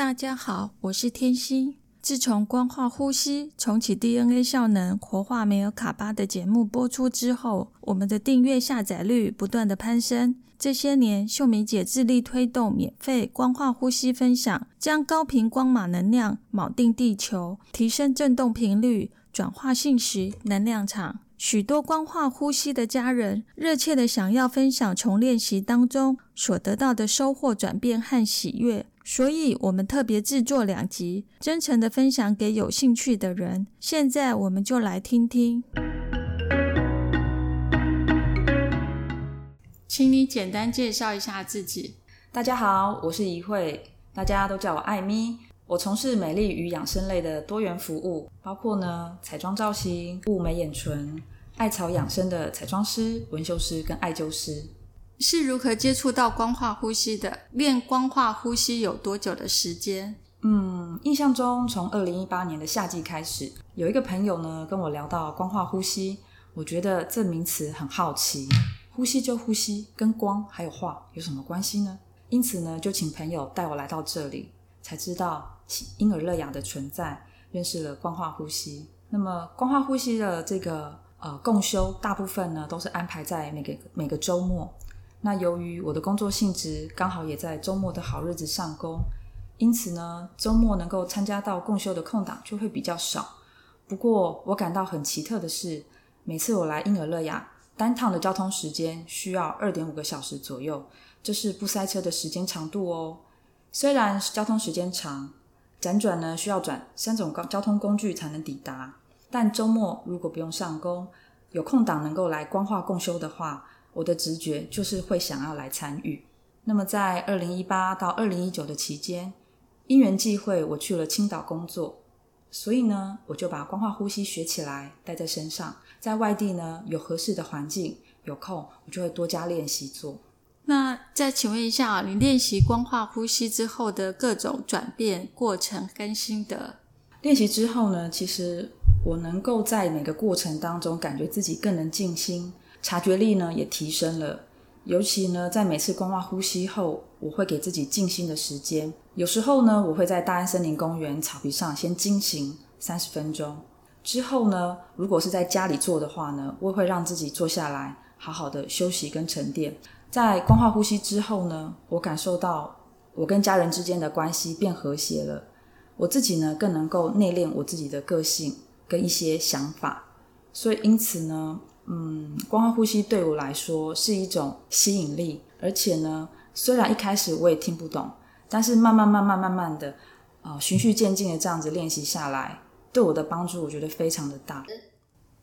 大家好，我是天心。自从光化呼吸重启 DNA 效能活化梅尔卡巴的节目播出之后，我们的订阅下载率不断的攀升。这些年，秀美姐致力推动免费光化呼吸分享，将高频光码能量铆定地球，提升振动频率，转化信息能量场。许多光化呼吸的家人热切的想要分享从练习当中所得到的收获、转变和喜悦，所以我们特别制作两集，真诚的分享给有兴趣的人。现在我们就来听听，请你简单介绍一下自己。大家好，我是怡慧，大家都叫我艾咪。我从事美丽与养生类的多元服务，包括呢彩妆造型、雾眉眼唇、艾草养生的彩妆师、纹绣师跟艾灸师。是如何接触到光化呼吸的？练光化呼吸有多久的时间？嗯，印象中从二零一八年的夏季开始，有一个朋友呢跟我聊到光化呼吸，我觉得这名词很好奇，呼吸就呼吸，跟光还有化有什么关系呢？因此呢，就请朋友带我来到这里，才知道。婴儿乐雅的存在，认识了光化呼吸。那么光化呼吸的这个呃共修，大部分呢都是安排在每个每个周末。那由于我的工作性质刚好也在周末的好日子上工，因此呢周末能够参加到共修的空档就会比较少。不过我感到很奇特的是，每次我来婴儿乐雅，单趟的交通时间需要二点五个小时左右，这是不塞车的时间长度哦。虽然交通时间长。辗转呢，需要转三种交交通工具才能抵达。但周末如果不用上工，有空档能够来光化共修的话，我的直觉就是会想要来参与。那么在二零一八到二零一九的期间，因缘际会，我去了青岛工作，所以呢，我就把光化呼吸学起来，带在身上。在外地呢，有合适的环境，有空我就会多加练习做。那再请问一下，你练习光化呼吸之后的各种转变过程跟心得？练习之后呢，其实我能够在每个过程当中感觉自己更能静心，察觉力呢也提升了。尤其呢，在每次光化呼吸后，我会给自己静心的时间。有时候呢，我会在大安森林公园草皮上先惊行三十分钟。之后呢，如果是在家里做的话呢，我会让自己坐下来，好好的休息跟沉淀。在光化呼吸之后呢，我感受到我跟家人之间的关系变和谐了。我自己呢，更能够内敛我自己的个性跟一些想法。所以因此呢，嗯，光呼吸对我来说是一种吸引力。而且呢，虽然一开始我也听不懂，但是慢慢慢慢慢慢的，啊，循序渐进的这样子练习下来，对我的帮助我觉得非常的大。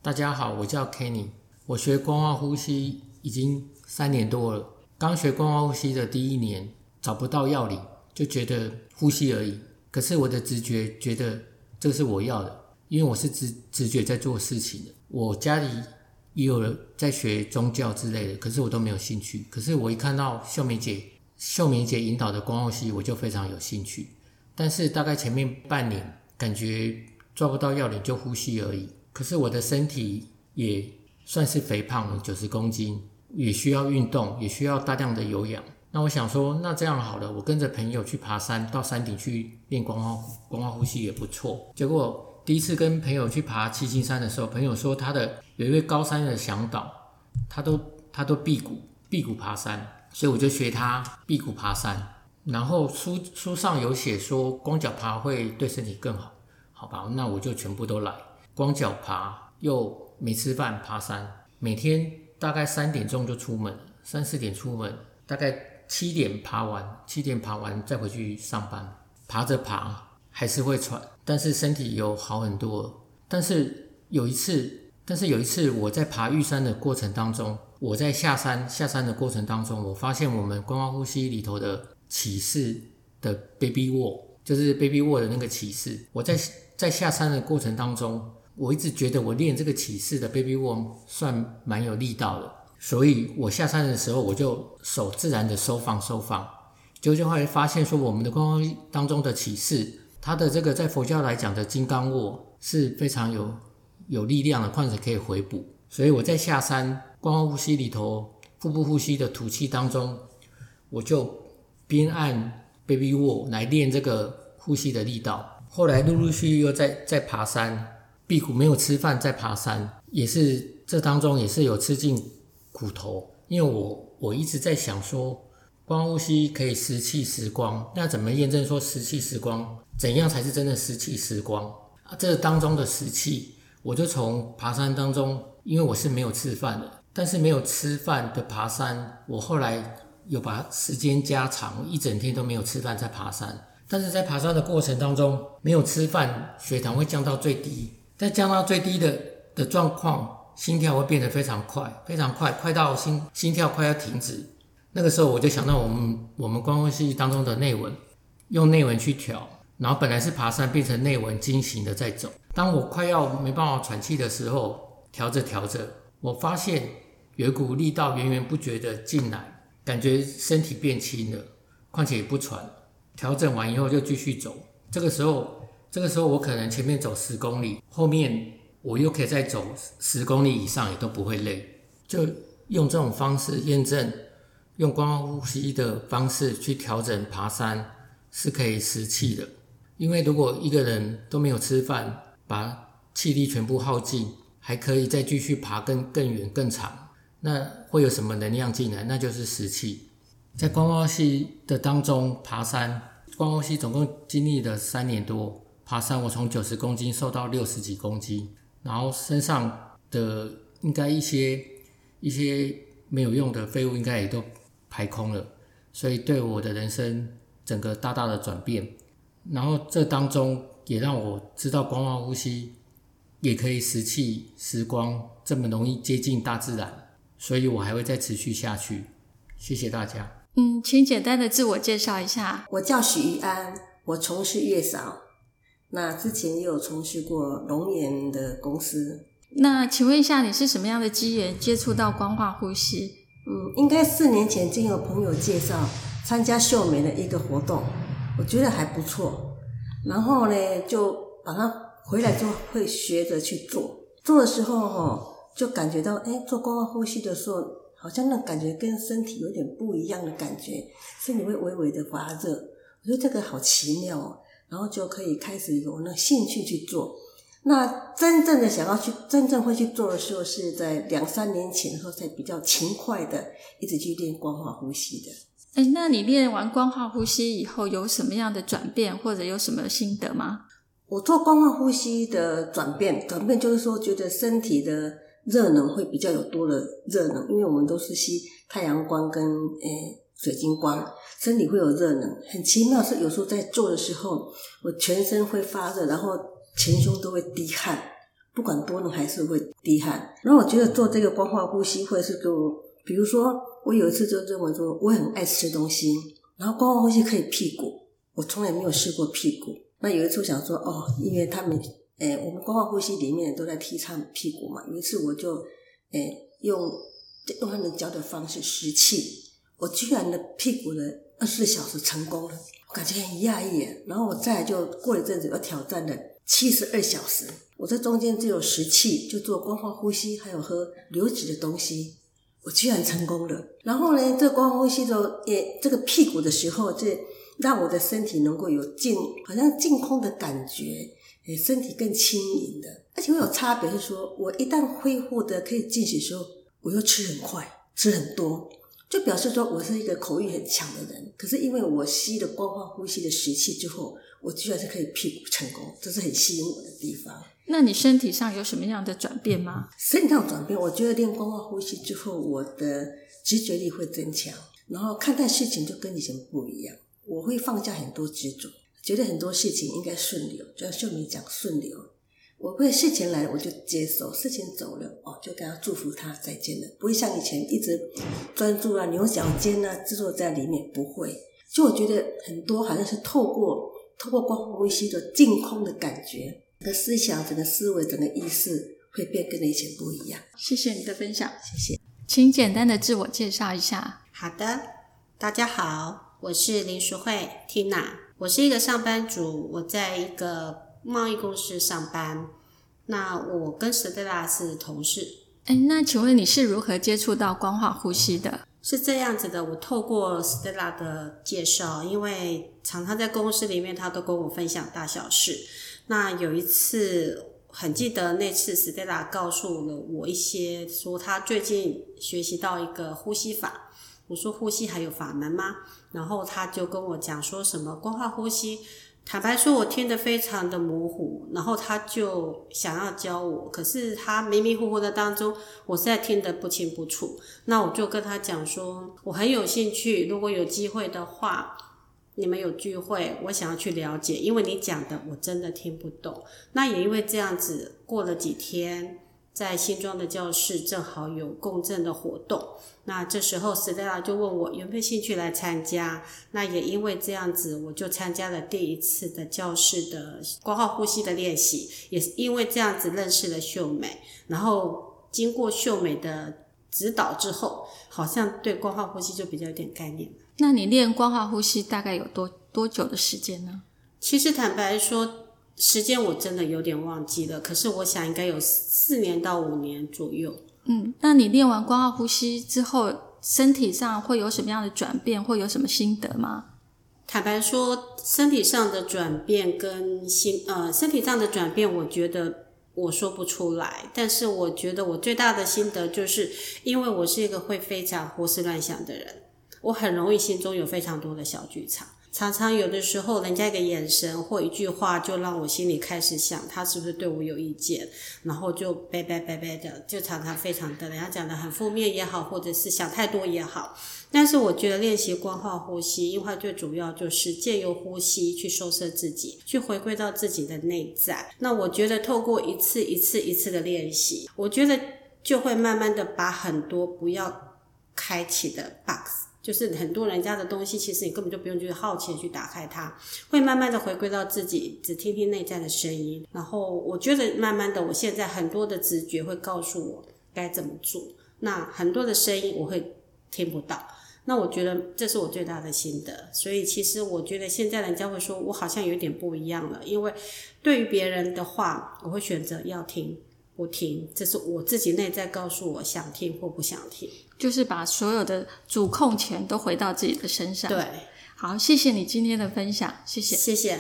大家好，我叫 Kenny，我学光化呼吸已经。三年多了，刚学光化呼吸的第一年，找不到要领，就觉得呼吸而已。可是我的直觉觉得这是我要的，因为我是直直觉在做事情的。我家里也有人在学宗教之类的，可是我都没有兴趣。可是我一看到秀梅姐秀梅姐引导的光呼吸，我就非常有兴趣。但是大概前面半年，感觉抓不到要领，就呼吸而已。可是我的身体也算是肥胖了，九十公斤。也需要运动，也需要大量的有氧。那我想说，那这样好了，我跟着朋友去爬山，到山顶去练光化光化呼吸也不错。结果第一次跟朋友去爬七星山的时候，朋友说他的有一位高山的向导，他都他都辟谷辟谷爬山，所以我就学他辟谷爬山。然后书书上有写说光脚爬会对身体更好，好吧，那我就全部都来，光脚爬又没吃饭爬山，每天。大概三点钟就出门，三四点出门，大概七点爬完，七点爬完再回去上班。爬着爬还是会喘，但是身体有好很多。但是有一次，但是有一次我在爬玉山的过程当中，我在下山下山的过程当中，我发现我们观光呼吸里头的启示的 baby wall，就是 baby wall 的那个启示。我在在下山的过程当中。我一直觉得我练这个起势的 baby warm 算蛮有力道的，所以我下山的时候我就手自然的收放收放，就就会发现说我们的观光当中的起势，它的这个在佛教来讲的金刚握是非常有有力量的，况且可以回补。所以我在下山光呼吸里头，腹部呼吸的吐气当中，我就边按 baby w 来练这个呼吸的力道。后来陆陆续续又在在爬山，辟谷没有吃饭在爬山，也是这当中也是有吃尽苦头。因为我我一直在想说，光呼吸可以食气时光，那怎么验证说食气时光怎样才是真的食气时光啊？这当中的食气，我就从爬山当中，因为我是没有吃饭的，但是没有吃饭的爬山，我后来有把时间加长，一整天都没有吃饭在爬山。但是在爬山的过程当中，没有吃饭，血糖会降到最低，在降到最低的的状况。心跳会变得非常快，非常快，快到心心跳快要停止。那个时候我就想到我们我们光呼吸当中的内纹，用内纹去调，然后本来是爬山变成内纹惊醒的在走。当我快要没办法喘气的时候，调着调着，我发现有一股力道源源不绝的进来，感觉身体变轻了，况且也不喘。调整完以后就继续走。这个时候，这个时候我可能前面走十公里，后面。我又可以再走十公里以上，也都不会累。就用这种方式验证，用光呼吸的方式去调整爬山，是可以食气的。因为如果一个人都没有吃饭，把气力全部耗尽，还可以再继续爬更更远更长，那会有什么能量进来？那就是食气。在观光呼吸的当中爬山，观光呼吸总共经历了三年多爬山，我从九十公斤瘦到六十几公斤。然后身上的应该一些一些没有用的废物应该也都排空了，所以对我的人生整个大大的转变。然后这当中也让我知道光化呼吸也可以食气时光这么容易接近大自然，所以我还会再持续下去。谢谢大家。嗯，请简单的自我介绍一下。我叫许玉安，我从事月嫂。那之前也有从事过龙岩的公司。那请问一下，你是什么样的机缘接触到光化呼吸？嗯，应该四年前经有朋友介绍参加秀美的一个活动，我觉得还不错。然后呢，就把它回来就会学着去做。做的时候哈，就感觉到哎，做光化呼吸的时候，好像那感觉跟身体有点不一样的感觉，身体会微微的发热。我觉得这个好奇妙哦。然后就可以开始有那兴趣去做。那真正的想要去真正会去做的时候，是在两三年前的时候，才比较勤快的一直去练光化呼吸的。哎，那你练完光化呼吸以后，有什么样的转变，或者有什么心得吗？我做光化呼吸的转变，转变就是说，觉得身体的热能会比较有多的热能，因为我们都是吸太阳光跟诶水晶光。身体会有热能，很奇妙。是有时候在做的时候，我全身会发热，然后前胸都会滴汗，不管多冷还是会滴汗。然后我觉得做这个光化呼吸，会是给我，比如说我有一次就认为说，我很爱吃东西，然后光化呼吸可以辟谷，我从来没有试过辟谷。那有一次我想说，哦，因为他们，诶，我们光化呼吸里面都在提倡辟谷嘛。有一次我就，诶，用用他们教的方式吸气，我居然的屁股的。二十四小时成功了，我感觉很讶异。然后我再就过一阵子我挑战了七十二小时。我在中间只有食气，就做光化呼吸，还有喝流质的东西，我居然成功了。然后呢，这光呼吸的也这个屁股的时候，这让我的身体能够有净，好像净空的感觉，诶，身体更轻盈的。而且会有差别，是说我一旦恢复的可以进行的时候，我又吃很快，吃很多。就表示说我是一个口欲很强的人，可是因为我吸了光化呼吸的食气之后，我居然是可以屁股成功，这是很吸引我的地方。那你身体上有什么样的转变吗？身体上转变，我觉得练光化呼吸之后，我的直觉力会增强，然后看待事情就跟以前不一样。我会放下很多执着，觉得很多事情应该顺流，就像秀敏讲顺流。我会事情来了我就接受，事情走了哦就跟他祝福他再见了，不会像以前一直专注啊牛角尖啊制作在里面，不会。就我觉得很多好像是透过透过光呼吸的净空的感觉，整个思想、整个思维、整个意识会变跟以前不一样。谢谢你的分享，谢谢。请简单的自我介绍一下。好的，大家好，我是林淑慧 Tina，我是一个上班族，我在一个。贸易公司上班，那我跟 Stella 是同事。哎，那请问你是如何接触到光化呼吸的？是这样子的，我透过 Stella 的介绍，因为常常在公司里面，他都跟我分享大小事。那有一次很记得，那次 Stella 告诉了我一些，说他最近学习到一个呼吸法。我说呼吸还有法门吗？然后他就跟我讲说什么光化呼吸。坦白说，我听得非常的模糊，然后他就想要教我，可是他迷迷糊糊的当中，我实在听得不清不楚。那我就跟他讲说，我很有兴趣，如果有机会的话，你们有聚会，我想要去了解，因为你讲的我真的听不懂。那也因为这样子，过了几天。在新庄的教室正好有共振的活动，那这时候 Stella 就问我有没有兴趣来参加。那也因为这样子，我就参加了第一次的教室的光化呼吸的练习。也是因为这样子认识了秀美，然后经过秀美的指导之后，好像对光化呼吸就比较有点概念。那你练光化呼吸大概有多多久的时间呢？其实坦白说。时间我真的有点忘记了，可是我想应该有四年到五年左右。嗯，那你练完光化呼吸之后，身体上会有什么样的转变，会有什么心得吗？坦白说，身体上的转变跟心呃，身体上的转变，我觉得我说不出来。但是我觉得我最大的心得就是，因为我是一个会非常胡思乱想的人，我很容易心中有非常多的小剧场。常常有的时候，人家一个眼神或一句话，就让我心里开始想，他是不是对我有意见，然后就拜拜拜拜的，就常常非常的，人家讲的很负面也好，或者是想太多也好。但是我觉得练习光化呼吸，因为最主要就是借由呼吸去收摄自己，去回归到自己的内在。那我觉得透过一次一次一次的练习，我觉得就会慢慢的把很多不要开启的 box。就是很多人家的东西，其实你根本就不用去好奇去打开它，会慢慢的回归到自己，只听听内在的声音。然后我觉得慢慢的，我现在很多的直觉会告诉我该怎么做。那很多的声音我会听不到。那我觉得这是我最大的心得。所以其实我觉得现在人家会说我好像有点不一样了，因为对于别人的话，我会选择要听。不听，这是我自己内在告诉我想听或不想听，就是把所有的主控权都回到自己的身上。对，好，谢谢你今天的分享，谢谢，谢谢，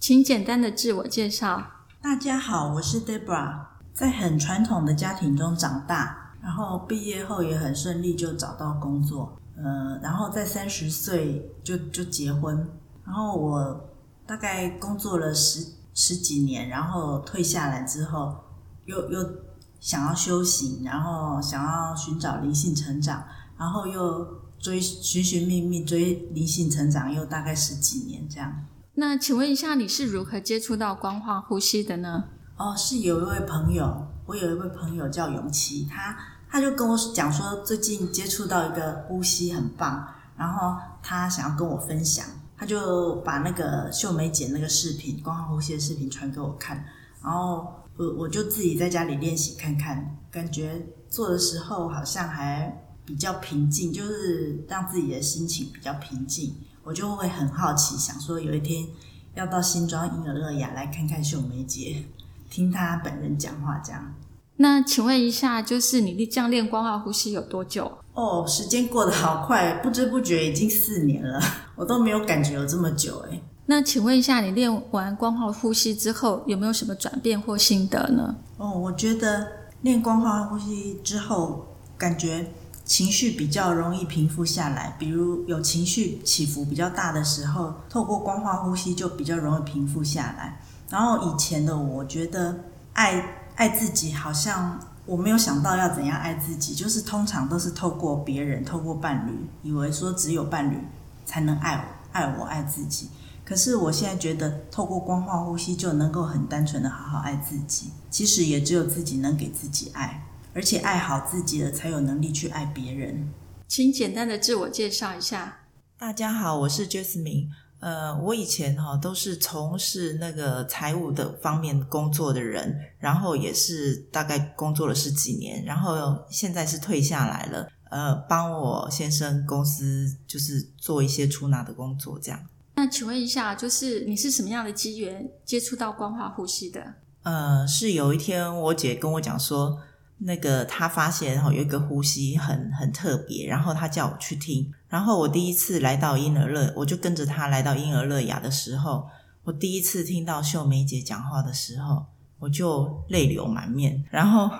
请简单的自我介绍。大家好，我是 Debra，在很传统的家庭中长大，然后毕业后也很顺利就找到工作，呃，然后在三十岁就就结婚，然后我大概工作了十十几年，然后退下来之后。又又想要修行，然后想要寻找灵性成长，然后又追寻寻觅觅追灵性成长，又大概十几年这样。那请问一下，你是如何接触到光化呼吸的呢？哦，是有一位朋友，我有一位朋友叫永琪，他他就跟我讲说，最近接触到一个呼吸很棒，然后他想要跟我分享，他就把那个秀梅姐那个视频光化呼吸的视频传给我看，然后。我我就自己在家里练习看看，感觉做的时候好像还比较平静，就是让自己的心情比较平静。我就会很好奇，想说有一天要到新庄婴儿乐雅来看看秀梅姐，听她本人讲话这样。那请问一下，就是你这样练光化呼吸有多久？哦，时间过得好快，不知不觉已经四年了，我都没有感觉有这么久哎。那请问一下，你练完光化呼吸之后，有没有什么转变或心得呢？哦，我觉得练光化呼吸之后，感觉情绪比较容易平复下来。比如有情绪起伏比较大的时候，透过光化呼吸就比较容易平复下来。然后以前的我觉得爱爱自己，好像我没有想到要怎样爱自己，就是通常都是透过别人，透过伴侣，以为说只有伴侣才能爱我，爱我，爱自己。可是我现在觉得，透过光化呼吸就能够很单纯的好好爱自己。其实也只有自己能给自己爱，而且爱好自己了，才有能力去爱别人。请简单的自我介绍一下。大家好，我是 Jasmine。呃，我以前哈都是从事那个财务的方面工作的人，然后也是大概工作了十几年，然后现在是退下来了。呃，帮我先生公司就是做一些出纳的工作，这样。那请问一下，就是你是什么样的机缘接触到光化呼吸的？呃，是有一天我姐跟我讲说，那个她发现哈有一个呼吸很很特别，然后她叫我去听。然后我第一次来到婴儿乐，我就跟着她来到婴儿乐雅的时候，我第一次听到秀梅姐讲话的时候，我就泪流满面。然后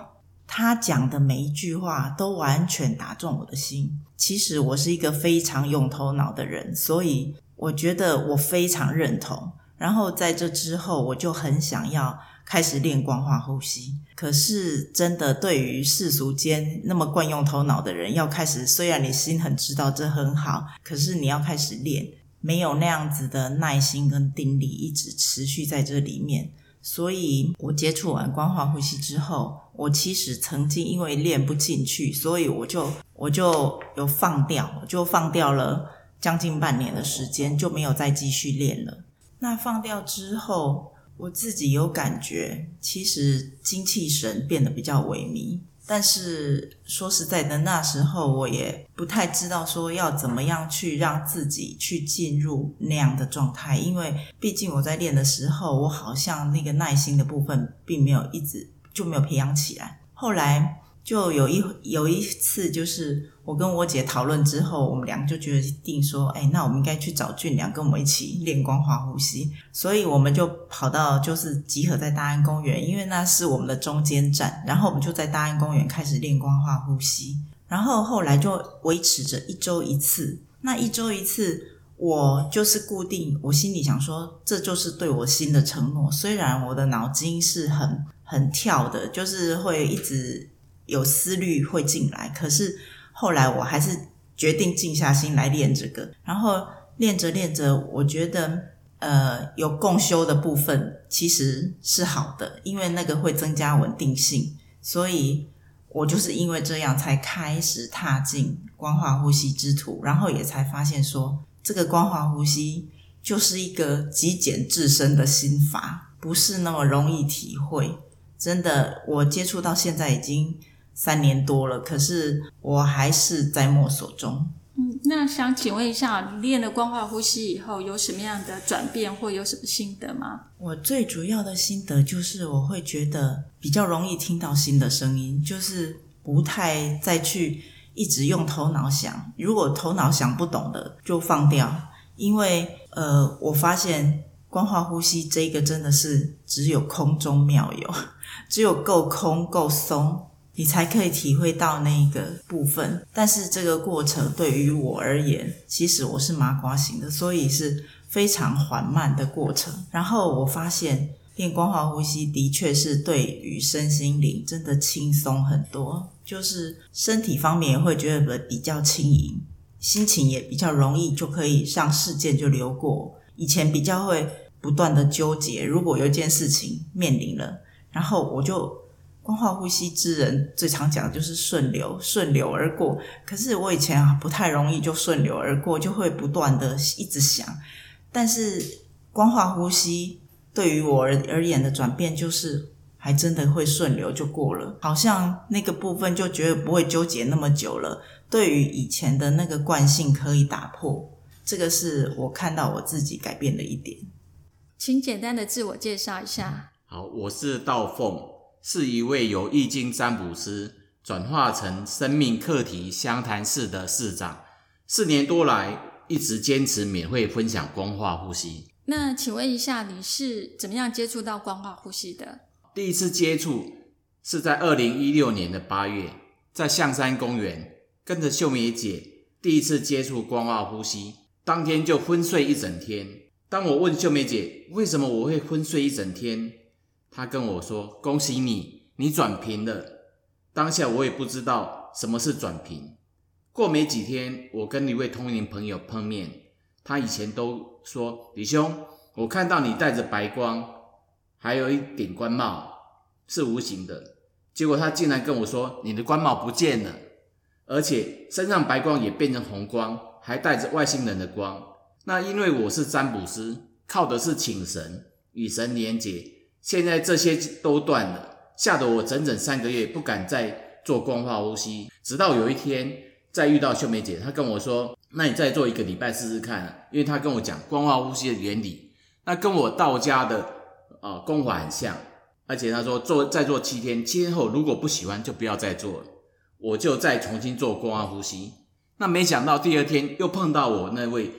她讲的每一句话都完全打中我的心。其实我是一个非常用头脑的人，所以我觉得我非常认同。然后在这之后，我就很想要。开始练光化呼吸，可是真的对于世俗间那么惯用头脑的人，要开始，虽然你心很知道这很好，可是你要开始练，没有那样子的耐心跟定力，一直持续在这里面。所以我接触完光化呼吸之后，我其实曾经因为练不进去，所以我就我就有放掉，就放掉了将近半年的时间，就没有再继续练了。那放掉之后。我自己有感觉，其实精气神变得比较萎靡。但是说实在的，那时候我也不太知道说要怎么样去让自己去进入那样的状态，因为毕竟我在练的时候，我好像那个耐心的部分并没有一直就没有培养起来。后来。就有一有一次，就是我跟我姐讨论之后，我们俩就决定说，哎，那我们应该去找俊良跟我们一起练光化呼吸。所以我们就跑到就是集合在大安公园，因为那是我们的中间站。然后我们就在大安公园开始练光化呼吸。然后后来就维持着一周一次。那一周一次，我就是固定，我心里想说，这就是对我新的承诺。虽然我的脑筋是很很跳的，就是会一直。有思虑会进来，可是后来我还是决定静下心来练这个。然后练着练着，我觉得呃有共修的部分其实是好的，因为那个会增加稳定性。所以我就是因为这样才开始踏进光化呼吸之途，然后也才发现说这个光化呼吸就是一个极简至深的心法，不是那么容易体会。真的，我接触到现在已经。三年多了，可是我还是在摸索中。嗯，那想请问一下，你练了光化呼吸以后，有什么样的转变，或有什么心得吗？我最主要的心得就是，我会觉得比较容易听到新的声音，就是不太再去一直用头脑想。如果头脑想不懂的，就放掉。因为呃，我发现光化呼吸这个真的是只有空中妙有，只有够空够松。你才可以体会到那个部分，但是这个过程对于我而言，其实我是麻瓜型的，所以是非常缓慢的过程。然后我发现练光化呼吸的确是对于身心灵真的轻松很多，就是身体方面会觉得比较轻盈，心情也比较容易就可以让事件就流过。以前比较会不断的纠结，如果有一件事情面临了，然后我就。光化呼吸之人最常讲的就是顺流，顺流而过。可是我以前啊不太容易就顺流而过，就会不断的一直想。但是光化呼吸对于我而而言的转变，就是还真的会顺流就过了，好像那个部分就觉得不会纠结那么久了。对于以前的那个惯性可以打破，这个是我看到我自己改变的一点。请简单的自我介绍一下。好，我是道凤。是一位由易经占卜师转化成生命课题相谈室的市长，四年多来一直坚持免费分享光化呼吸。那请问一下，你是怎么样接触到光化呼吸的？第一次接触是在二零一六年的八月，在象山公园跟着秀梅姐第一次接触光化呼吸，当天就昏睡一整天。当我问秀梅姐为什么我会昏睡一整天？他跟我说：“恭喜你，你转平了。”当下我也不知道什么是转平。过没几天，我跟一位通灵朋友碰面，他以前都说：“李兄，我看到你带着白光，还有一顶官帽，是无形的。”结果他竟然跟我说：“你的官帽不见了，而且身上白光也变成红光，还带着外星人的光。”那因为我是占卜师，靠的是请神与神连结。现在这些都断了，吓得我整整三个月不敢再做光化呼吸。直到有一天再遇到秀梅姐，她跟我说：“那你再做一个礼拜试试看。”因为她跟我讲光化呼吸的原理，那跟我道家的啊功法很像。而且他说做再做七天，七天后如果不喜欢就不要再做了，我就再重新做光化呼吸。那没想到第二天又碰到我那位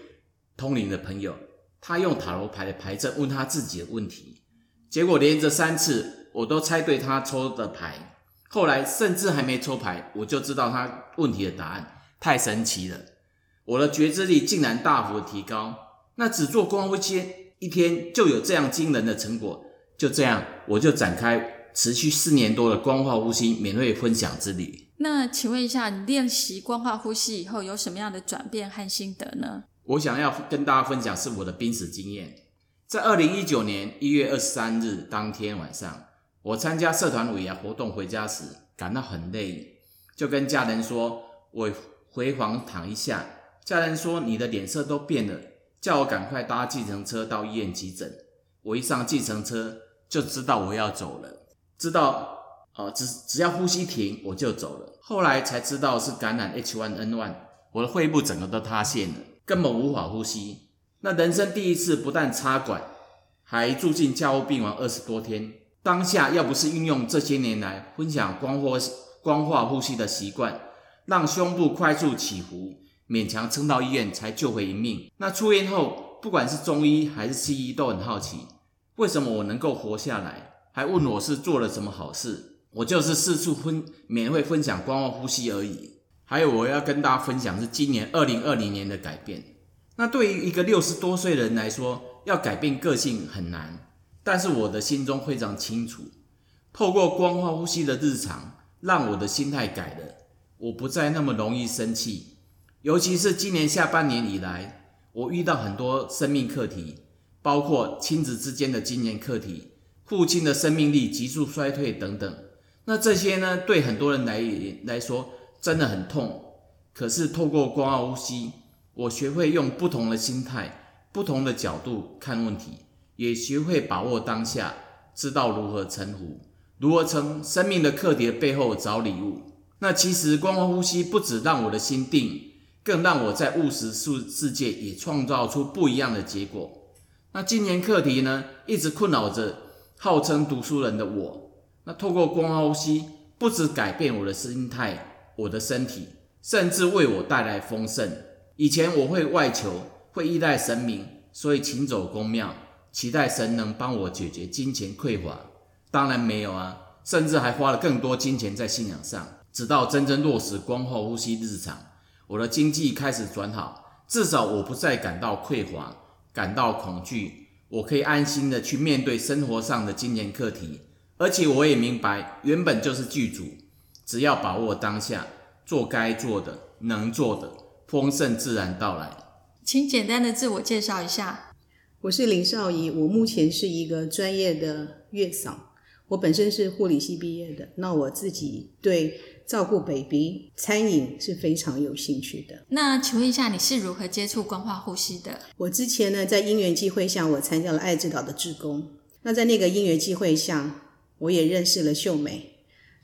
通灵的朋友，他用塔罗牌的牌阵问他自己的问题，结果连着三次我都猜对他抽的牌，后来甚至还没抽牌，我就知道他问题的答案，太神奇了！我的觉知力竟然大幅提高，那只做光呼吸一天就有这样惊人的成果，就这样我就展开持续四年多的光化呼吸免费分享之旅。那请问一下，你练习光化呼吸以后有什么样的转变和心得呢？我想要跟大家分享是我的濒死经验。在二零一九年一月二十三日当天晚上，我参加社团尾牙活动回家时，感到很累，就跟家人说：“我回房躺一下。”家人说：“你的脸色都变了，叫我赶快搭计程车到医院急诊。”我一上计程车就知道我要走了，知道。哦，只只要呼吸停，我就走了。后来才知道是感染 H1N1，我的肺部整个都塌陷了，根本无法呼吸。那人生第一次不但插管，还住进加护病房二十多天。当下要不是运用这些年来分享光化光化呼吸的习惯，让胸部快速起伏，勉强撑到医院才救回一命。那出院后，不管是中医还是西医都很好奇，为什么我能够活下来，还问我是做了什么好事。我就是四处分免费分享光化呼吸而已。还有我要跟大家分享是今年二零二零年的改变。那对于一个六十多岁的人来说，要改变个性很难。但是我的心中非常清楚，透过光化呼吸的日常，让我的心态改了。我不再那么容易生气。尤其是今年下半年以来，我遇到很多生命课题，包括亲子之间的经验课题，父亲的生命力急速衰退等等。那这些呢，对很多人来来说真的很痛。可是透过光化呼吸，我学会用不同的心态、不同的角度看问题，也学会把握当下，知道如何臣服，如何从生命的课题的背后找礼物。那其实光呼吸不止让我的心定，更让我在务实世世界也创造出不一样的结果。那今年课题呢，一直困扰着号称读书人的我。那透过光呼吸，不止改变我的心态、我的身体，甚至为我带来丰盛。以前我会外求，会依赖神明，所以勤走公庙，期待神能帮我解决金钱匮乏。当然没有啊，甚至还花了更多金钱在信仰上。直到真正落实光化呼吸日常，我的经济开始转好，至少我不再感到匮乏，感到恐惧，我可以安心的去面对生活上的金钱课题。而且我也明白，原本就是剧组，只要把握当下，做该做的、能做的，丰盛自然到来。请简单的自我介绍一下。我是林少怡，我目前是一个专业的月嫂，我本身是护理系毕业的。那我自己对照顾 baby、餐饮是非常有兴趣的。那请问一下，你是如何接触光化呼吸的？我之前呢，在因缘际会下，我参加了爱之岛的志工。那在那个因缘际会下，我也认识了秀美，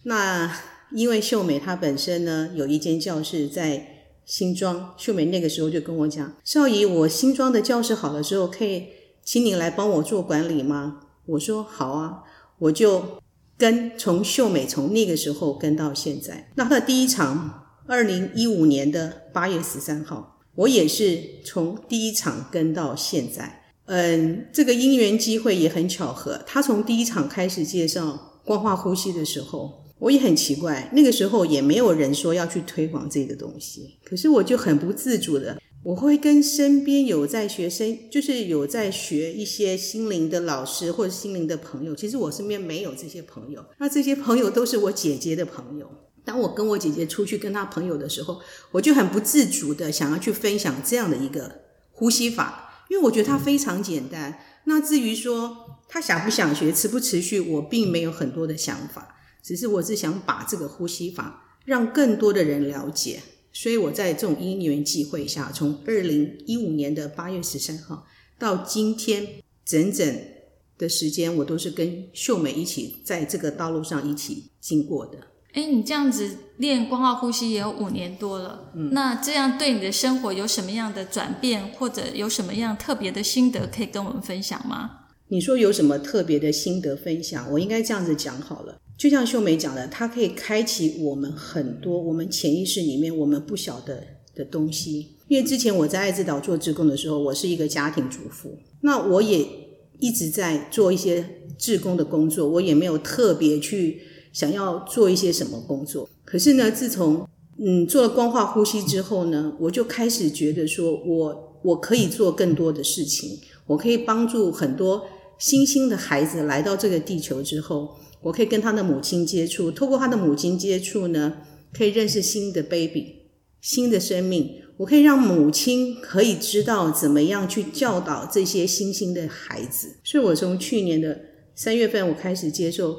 那因为秀美她本身呢有一间教室在新庄，秀美那个时候就跟我讲：“少姨，我新庄的教室好了之后，可以请你来帮我做管理吗？”我说：“好啊。”我就跟从秀美从那个时候跟到现在。那她第一场，二零一五年的八月十三号，我也是从第一场跟到现在。嗯，这个因缘机会也很巧合。他从第一场开始介绍光化呼吸的时候，我也很奇怪。那个时候也没有人说要去推广这个东西，可是我就很不自主的，我会跟身边有在学生，就是有在学一些心灵的老师或者心灵的朋友。其实我身边没有这些朋友，那这些朋友都是我姐姐的朋友。当我跟我姐姐出去跟她朋友的时候，我就很不自主的想要去分享这样的一个呼吸法。因为我觉得它非常简单。那至于说他想不想学、持不持续，我并没有很多的想法，只是我是想把这个呼吸法让更多的人了解。所以我在这种因缘际会下，从二零一五年的八月十三号到今天整整的时间，我都是跟秀美一起在这个道路上一起经过的。哎，你这样子练光化呼吸也有五年多了，那这样对你的生活有什么样的转变，或者有什么样特别的心得可以跟我们分享吗？你说有什么特别的心得分享？我应该这样子讲好了。就像秀梅讲的，它可以开启我们很多我们潜意识里面我们不晓得的东西。因为之前我在爱之岛做志工的时候，我是一个家庭主妇，那我也一直在做一些志工的工作，我也没有特别去想要做一些什么工作。可是呢，自从嗯做了光化呼吸之后呢，我就开始觉得说我我可以做更多的事情，我可以帮助很多星星的孩子来到这个地球之后。我可以跟他的母亲接触，透过他的母亲接触呢，可以认识新的 baby，新的生命。我可以让母亲可以知道怎么样去教导这些星星的孩子。所以我从去年的三月份，我开始接受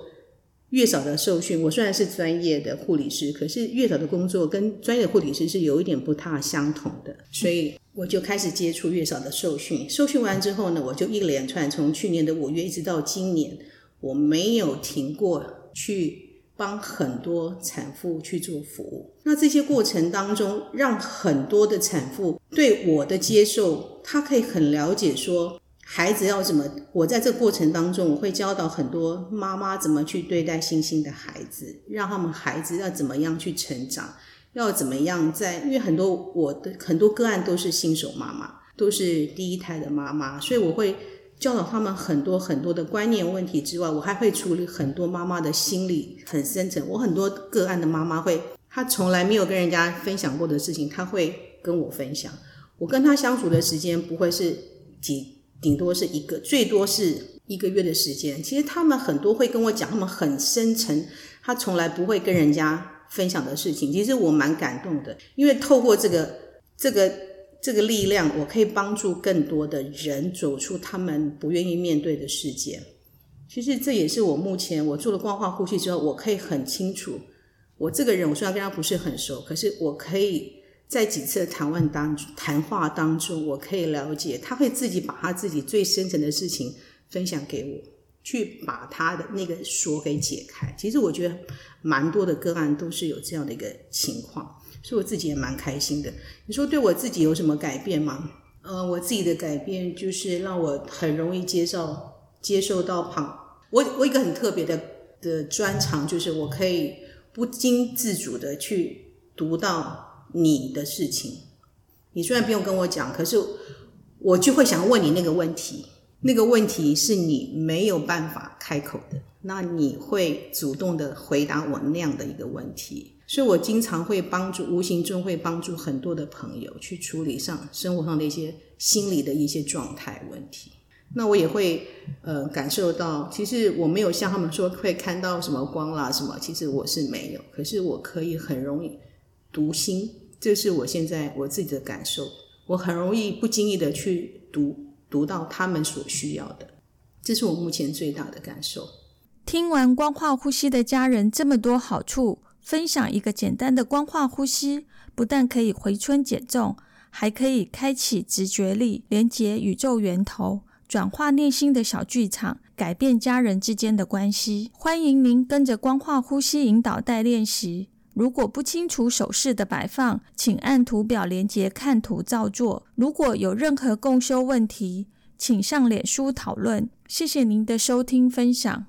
月嫂的受训。我虽然是专业的护理师，可是月嫂的工作跟专业的护理师是有一点不太相同的，所以我就开始接触月嫂的受训。受训完之后呢，我就一连串从去年的五月一直到今年。我没有停过去帮很多产妇去做服务，那这些过程当中，让很多的产妇对我的接受，她可以很了解说孩子要怎么。我在这过程当中，我会教导很多妈妈怎么去对待新兴的孩子，让他们孩子要怎么样去成长，要怎么样在，因为很多我的很多个案都是新手妈妈，都是第一胎的妈妈，所以我会。教导他们很多很多的观念问题之外，我还会处理很多妈妈的心理很深层。我很多个案的妈妈会，她从来没有跟人家分享过的事情，她会跟我分享。我跟她相处的时间不会是几，顶多是一个，最多是一个月的时间。其实他们很多会跟我讲，他们很深沉，他从来不会跟人家分享的事情。其实我蛮感动的，因为透过这个这个。这个力量，我可以帮助更多的人走出他们不愿意面对的世界。其实这也是我目前我做了光化呼吸之后，我可以很清楚，我这个人我虽然跟他不是很熟，可是我可以在几次的谈话当谈话当中，我可以了解他会自己把他自己最深层的事情分享给我，去把他的那个锁给解开。其实我觉得蛮多的个案都是有这样的一个情况。所以我自己也蛮开心的。你说对我自己有什么改变吗？呃，我自己的改变就是让我很容易接受接受到旁我我一个很特别的的专长，就是我可以不经自主的去读到你的事情。你虽然不用跟我讲，可是我就会想问你那个问题。那个问题是你没有办法开口的，那你会主动的回答我那样的一个问题。所以，我经常会帮助，无形中会帮助很多的朋友去处理上生活上的一些心理的一些状态问题。那我也会呃感受到，其实我没有像他们说会看到什么光啦什么，其实我是没有。可是我可以很容易读心，这是我现在我自己的感受。我很容易不经意的去读读到他们所需要的，这是我目前最大的感受。听完光化呼吸的家人这么多好处。分享一个简单的光化呼吸，不但可以回春减重，还可以开启直觉力，连接宇宙源头，转化内心的小剧场，改变家人之间的关系。欢迎您跟着光化呼吸引导带练习。如果不清楚手势的摆放，请按图表连接看图照做。如果有任何共修问题，请上脸书讨论。谢谢您的收听分享。